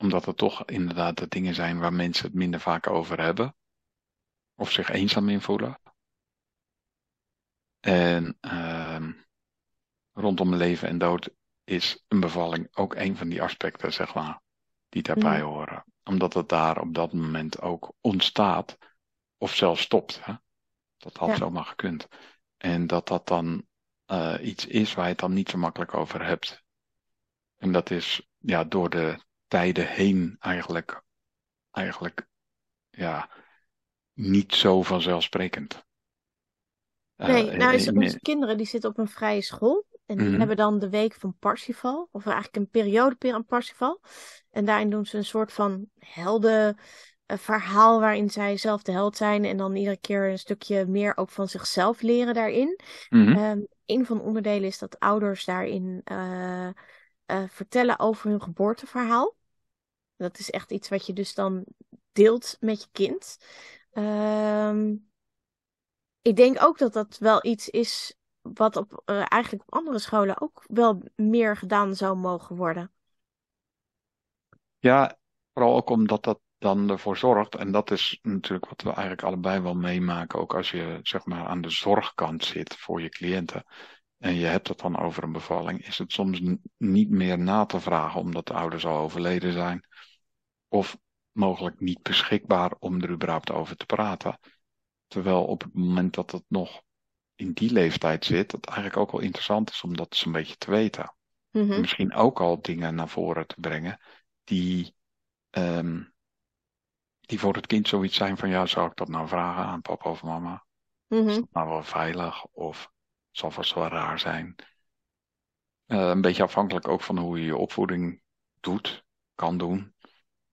omdat het toch inderdaad de dingen zijn waar mensen het minder vaak over hebben. Of zich eenzaam in voelen. En uh, rondom leven en dood is een bevalling ook een van die aspecten, zeg maar, die daarbij horen. Omdat het daar op dat moment ook ontstaat, of zelfs stopt. Hè? Dat had ja. zomaar gekund. En dat dat dan uh, iets is waar je het dan niet zo makkelijk over hebt. En dat is ja, door de tijden heen eigenlijk, eigenlijk ja, niet zo vanzelfsprekend. Eh, nee, nou is onze kinderen die zitten op een vrije school. En die mhm. hebben dan de week van Parsifal. Of eigenlijk een periode aan Parsifal. En daarin doen ze een soort van helden eh, verhaal waarin zij zelf de held zijn. En dan iedere keer een stukje meer ook van zichzelf leren daarin. Mm een van de onderdelen is dat ouders daarin uh, vertellen over hun geboorteverhaal. Dat is echt iets wat je dus dan deelt met je kind. Ehm, ik denk ook dat dat wel iets is wat op, uh, eigenlijk op andere scholen ook wel meer gedaan zou mogen worden. Ja, vooral ook omdat dat dan ervoor zorgt, en dat is natuurlijk wat we eigenlijk allebei wel meemaken, ook als je zeg maar aan de zorgkant zit voor je cliënten en je hebt het dan over een bevalling, is het soms niet meer na te vragen omdat de ouders al overleden zijn of mogelijk niet beschikbaar om er überhaupt over te praten. Terwijl op het moment dat het nog in die leeftijd zit, het eigenlijk ook wel interessant is om dat eens een beetje te weten. Mhm. Misschien ook al dingen naar voren te brengen die, um, die voor het kind zoiets zijn van ja, zou ik dat nou vragen aan papa of mama? Mm Is dat nou wel veilig of zal vast wel raar zijn? Uh, een beetje afhankelijk ook van hoe je je opvoeding doet, kan doen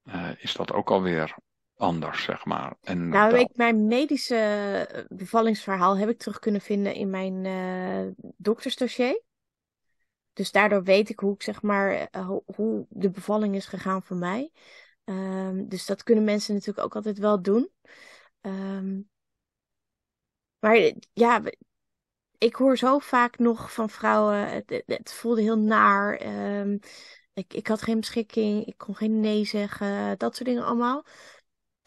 uh, is dat ook alweer anders, zeg maar. En nou, dat... ik, mijn medische eh, bevallingsverhaal heb ik terug kunnen vinden in mijn uh, doktersdossier. Dus daardoor weet ik hoe ik zeg maar uh, hoe de bevalling is gegaan voor mij. Um, dus dat kunnen mensen natuurlijk ook altijd wel doen. Um, maar ja, ik hoor zo vaak nog van vrouwen, het, het voelde heel naar. Um, ik, ik had geen beschikking, ik kon geen nee zeggen, dat soort dingen allemaal.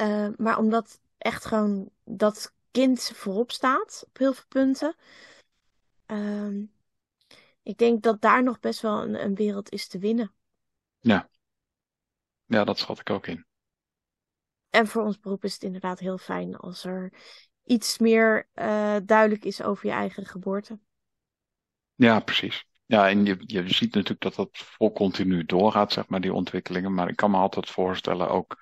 Uh, maar omdat echt gewoon dat kind voorop staat op heel veel punten. Uh, Ik denk dat daar nog best wel een, een wereld is te winnen. Ja. Ja, dat schat ik ook in. En voor ons beroep is het inderdaad heel fijn als er iets meer uh, duidelijk is over je eigen geboorte. Ja, precies. Ja, en je, je ziet natuurlijk dat dat vol continu doorgaat, zeg maar, die ontwikkelingen. Maar ik kan me altijd voorstellen ook,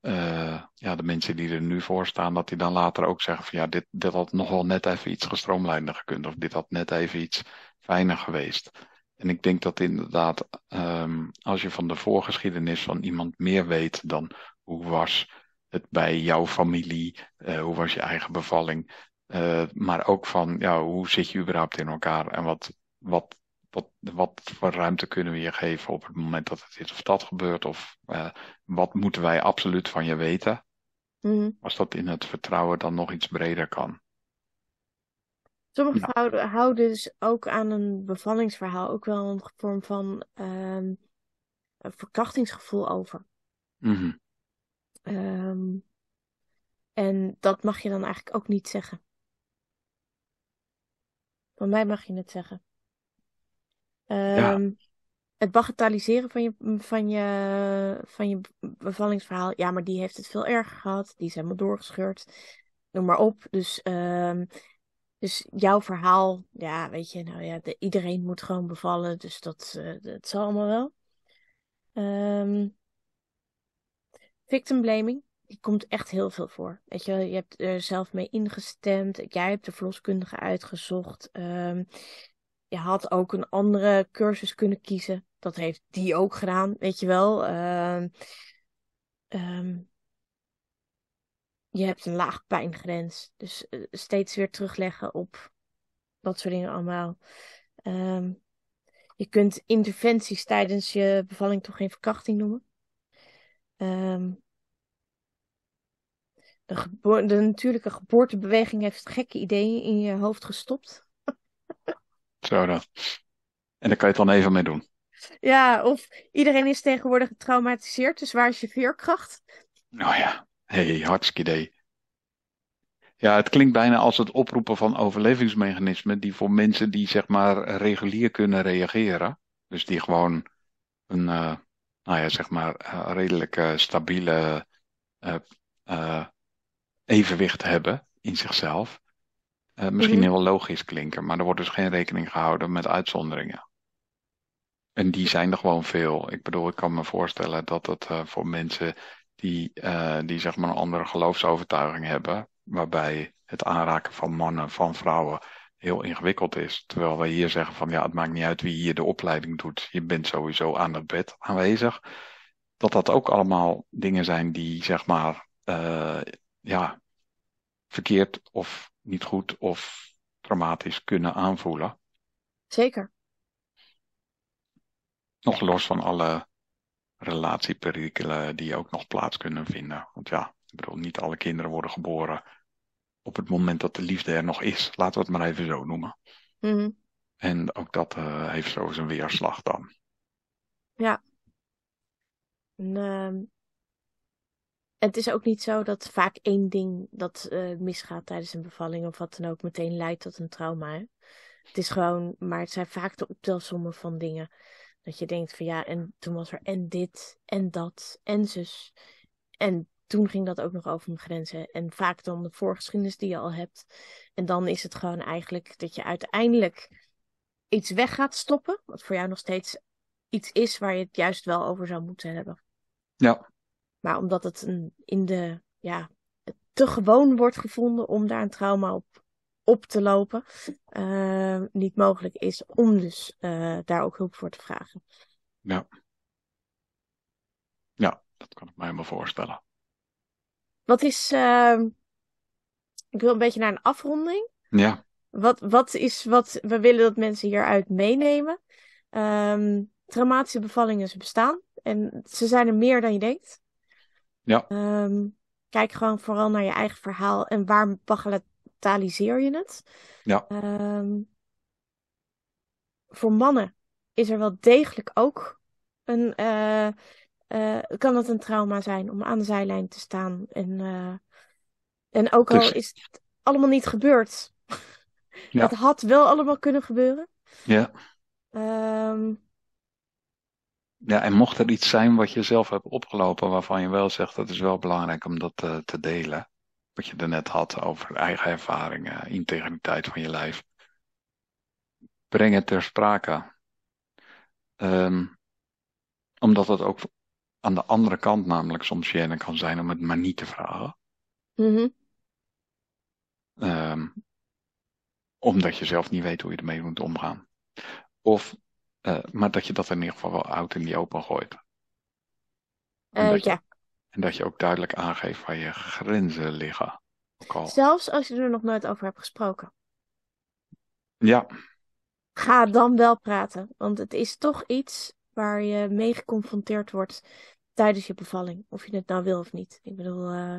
uh, ja, de mensen die er nu voor staan, dat die dan later ook zeggen van ja, dit, dit had nog wel net even iets gestroomlijnder gekund. Of dit had net even iets fijner geweest. En ik denk dat inderdaad, um, als je van de voorgeschiedenis van iemand meer weet dan hoe was het bij jouw familie, uh, hoe was je eigen bevalling, uh, maar ook van ja, hoe zit je überhaupt in elkaar en wat, wat, wat, wat voor ruimte kunnen we je geven op het moment dat het dit of dat gebeurt, of uh, wat moeten wij absoluut van je weten, mm. als dat in het vertrouwen dan nog iets breder kan. Sommige vrouwen houden dus ook aan een bevallingsverhaal ook wel een vorm van um, een verkrachtingsgevoel over. Mm -hmm. um, en dat mag je dan eigenlijk ook niet zeggen. Van mij mag je het zeggen. Ja. Het bagatelliseren van je, van, je, van je bevallingsverhaal. Ja, maar die heeft het veel erger gehad. Die is helemaal doorgescheurd. Noem maar op. Dus um, dus jouw verhaal, ja, weet je, nou ja, de, iedereen moet gewoon bevallen, dus dat, uh, dat zal allemaal wel. Um, victim blaming, die komt echt heel veel voor. Weet je, je hebt er zelf mee ingestemd, jij hebt de verloskundige uitgezocht. Um, je had ook een andere cursus kunnen kiezen, dat heeft die ook gedaan, weet je wel. Um, um, je hebt een laag pijngrens. Dus uh, steeds weer terugleggen op dat soort dingen allemaal. Um, je kunt interventies tijdens je bevalling toch geen verkrachting noemen. De, de, natuurlijke geboortebeweging heeft gekke ideeën in je hoofd gestopt. Zo dan. En daar kan je het dan even mee doen. Ja, of iedereen is tegenwoordig getraumatiseerd, dus waar is je veerkracht? Nou ja, hey, hartstikke idee. Ja, het klinkt bijna als het oproepen van overlevingsmechanismen die voor mensen die zeg maar regulier kunnen reageren, dus die gewoon een, uh, nou ja, zeg maar uh, redelijk uh, stabiele evenwicht hebben in zichzelf, misschien heel logisch klinken, maar er wordt dus geen rekening gehouden met uitzonderingen. En die zijn er gewoon veel. Ik bedoel, ik kan me voorstellen dat het voor mensen die, die zeg maar een andere geloofsovertuiging hebben, waarbij het aanraken van mannen, van vrouwen heel ingewikkeld is. Terwijl wij hier zeggen van ja, het maakt niet uit wie hier de opleiding doet. Je bent sowieso aan het bed aanwezig. Dat dat ook allemaal dingen zijn die zeg maar ja, verkeerd of niet goed of traumatisch kunnen aanvoelen. Zeker. Nog los van alle relatieperikelen die ook nog plaats kunnen vinden. Want ja, ik bedoel, niet alle kinderen worden geboren op het moment dat de liefde er nog is. Laten we het maar even zo noemen. Mm-hmm. En ook dat uh, heeft zo zijn weerslag dan. Ja. En, uh, het is ook niet zo dat vaak één ding dat uh, misgaat tijdens een bevalling of wat dan ook meteen leidt tot een trauma. Het is gewoon, maar het zijn vaak de optelsommen van dingen. Dat je denkt van ja, en toen was er en dit en dat en zus. En toen ging dat ook nog over mijn grenzen. En vaak dan de voorgeschiedenis die je al hebt. En dan is het gewoon eigenlijk dat je uiteindelijk iets weg gaat stoppen. Wat voor jou nog steeds iets is waar je het juist wel over zou moeten hebben. Ja. Maar omdat het een, in de, ja, te gewoon wordt gevonden om daar een trauma op, op te lopen. Uh, niet mogelijk is om dus uh, daar ook hulp voor te vragen. Ja. Ja, dat kan ik me helemaal voorstellen. Wat is. Uh, ik wil een beetje naar een afronding. Ja. Wat, wat is wat we willen dat mensen hieruit meenemen? Um, traumatische bevallingen ze bestaan. En ze zijn er meer dan je denkt. Ja. Um, kijk gewoon vooral naar je eigen verhaal en waar bagatelliseer je het. Ja. Um, voor mannen is er wel degelijk ook een. Uh, uh, kan het een trauma zijn om aan de zijlijn te staan. En, uh, en ook al is het allemaal niet gebeurd. [laughs] Ja. Dat had wel allemaal kunnen gebeuren. Ja. Ehm, Ja, en mocht er iets zijn wat je zelf hebt opgelopen, waarvan je wel zegt dat is wel belangrijk om dat eh, te delen. Wat je er net had over eigen ervaringen, integriteit van je lijf. Breng het ter sprake. Ehm, omdat het ook aan de andere kant namelijk soms gênant kan zijn om het maar niet te vragen. mhm. Ehm, omdat je zelf niet weet hoe je ermee moet omgaan. Of, eh, maar dat je dat in ieder geval wel oud in die open gooit. En Eh, dat je, ja, en dat je ook duidelijk aangeeft waar je grenzen liggen. Al, zelfs als je er nog nooit over hebt gesproken. ja, Ga dan wel praten, want het is toch iets waar je mee geconfronteerd wordt tijdens je bevalling. Of je het nou wil of niet. Ik bedoel, eh,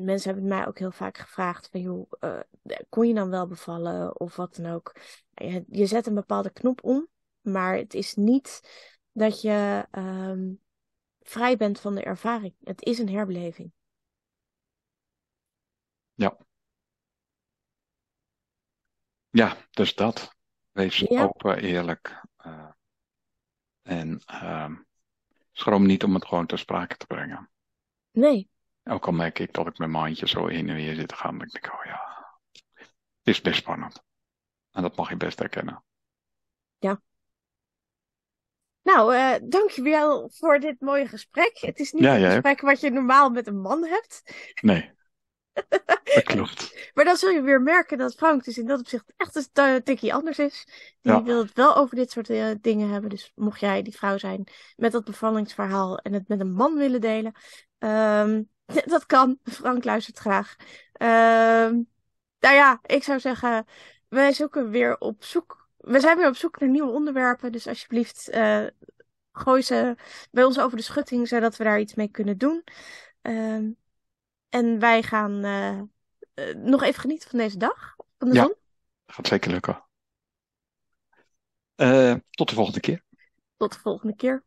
mensen hebben mij ook heel vaak gevraagd van, joh, eh, kon je dan wel bevallen of wat dan ook. Je, je zet een bepaalde knop om, maar het is niet dat je ehm, vrij bent van de ervaring. Het is een herbeleving. ja, ja, dus dat. Wees Ja. open, eerlijk. eh, en ehm, schroom niet om het gewoon ter sprake te brengen. Nee, Ook al merk ik dat ik met mijn handje zo heen en weer zit te gaan, dan denk ik, oh ja, het is best spannend. En dat mag je best herkennen. Nou, eh dankjewel voor dit mooie gesprek. Het is niet Ja, een gesprek wat je normaal met een man hebt. Nee, [laughs] dat klopt. Maar dan zul je weer merken dat Frank dus in dat opzicht echt een tikkie anders is. Die Ja. wil het wel over dit soort eh, dingen hebben. Dus mocht jij die vrouw zijn met dat bevallingsverhaal en het met een man willen delen. ehm, [laughs] dat kan. Frank luistert graag. Ehm, nou ja, ik zou zeggen, wij zoeken weer op zoek. We zijn weer op zoek naar nieuwe onderwerpen. Dus alsjeblieft, eh, gooi ze bij ons over de schutting, zodat we daar iets mee kunnen doen. Ehm, en wij gaan eh, eh, nog even genieten van deze dag, van de Ja. zon. Gaat zeker lukken. Tot de volgende keer. Tot de volgende keer.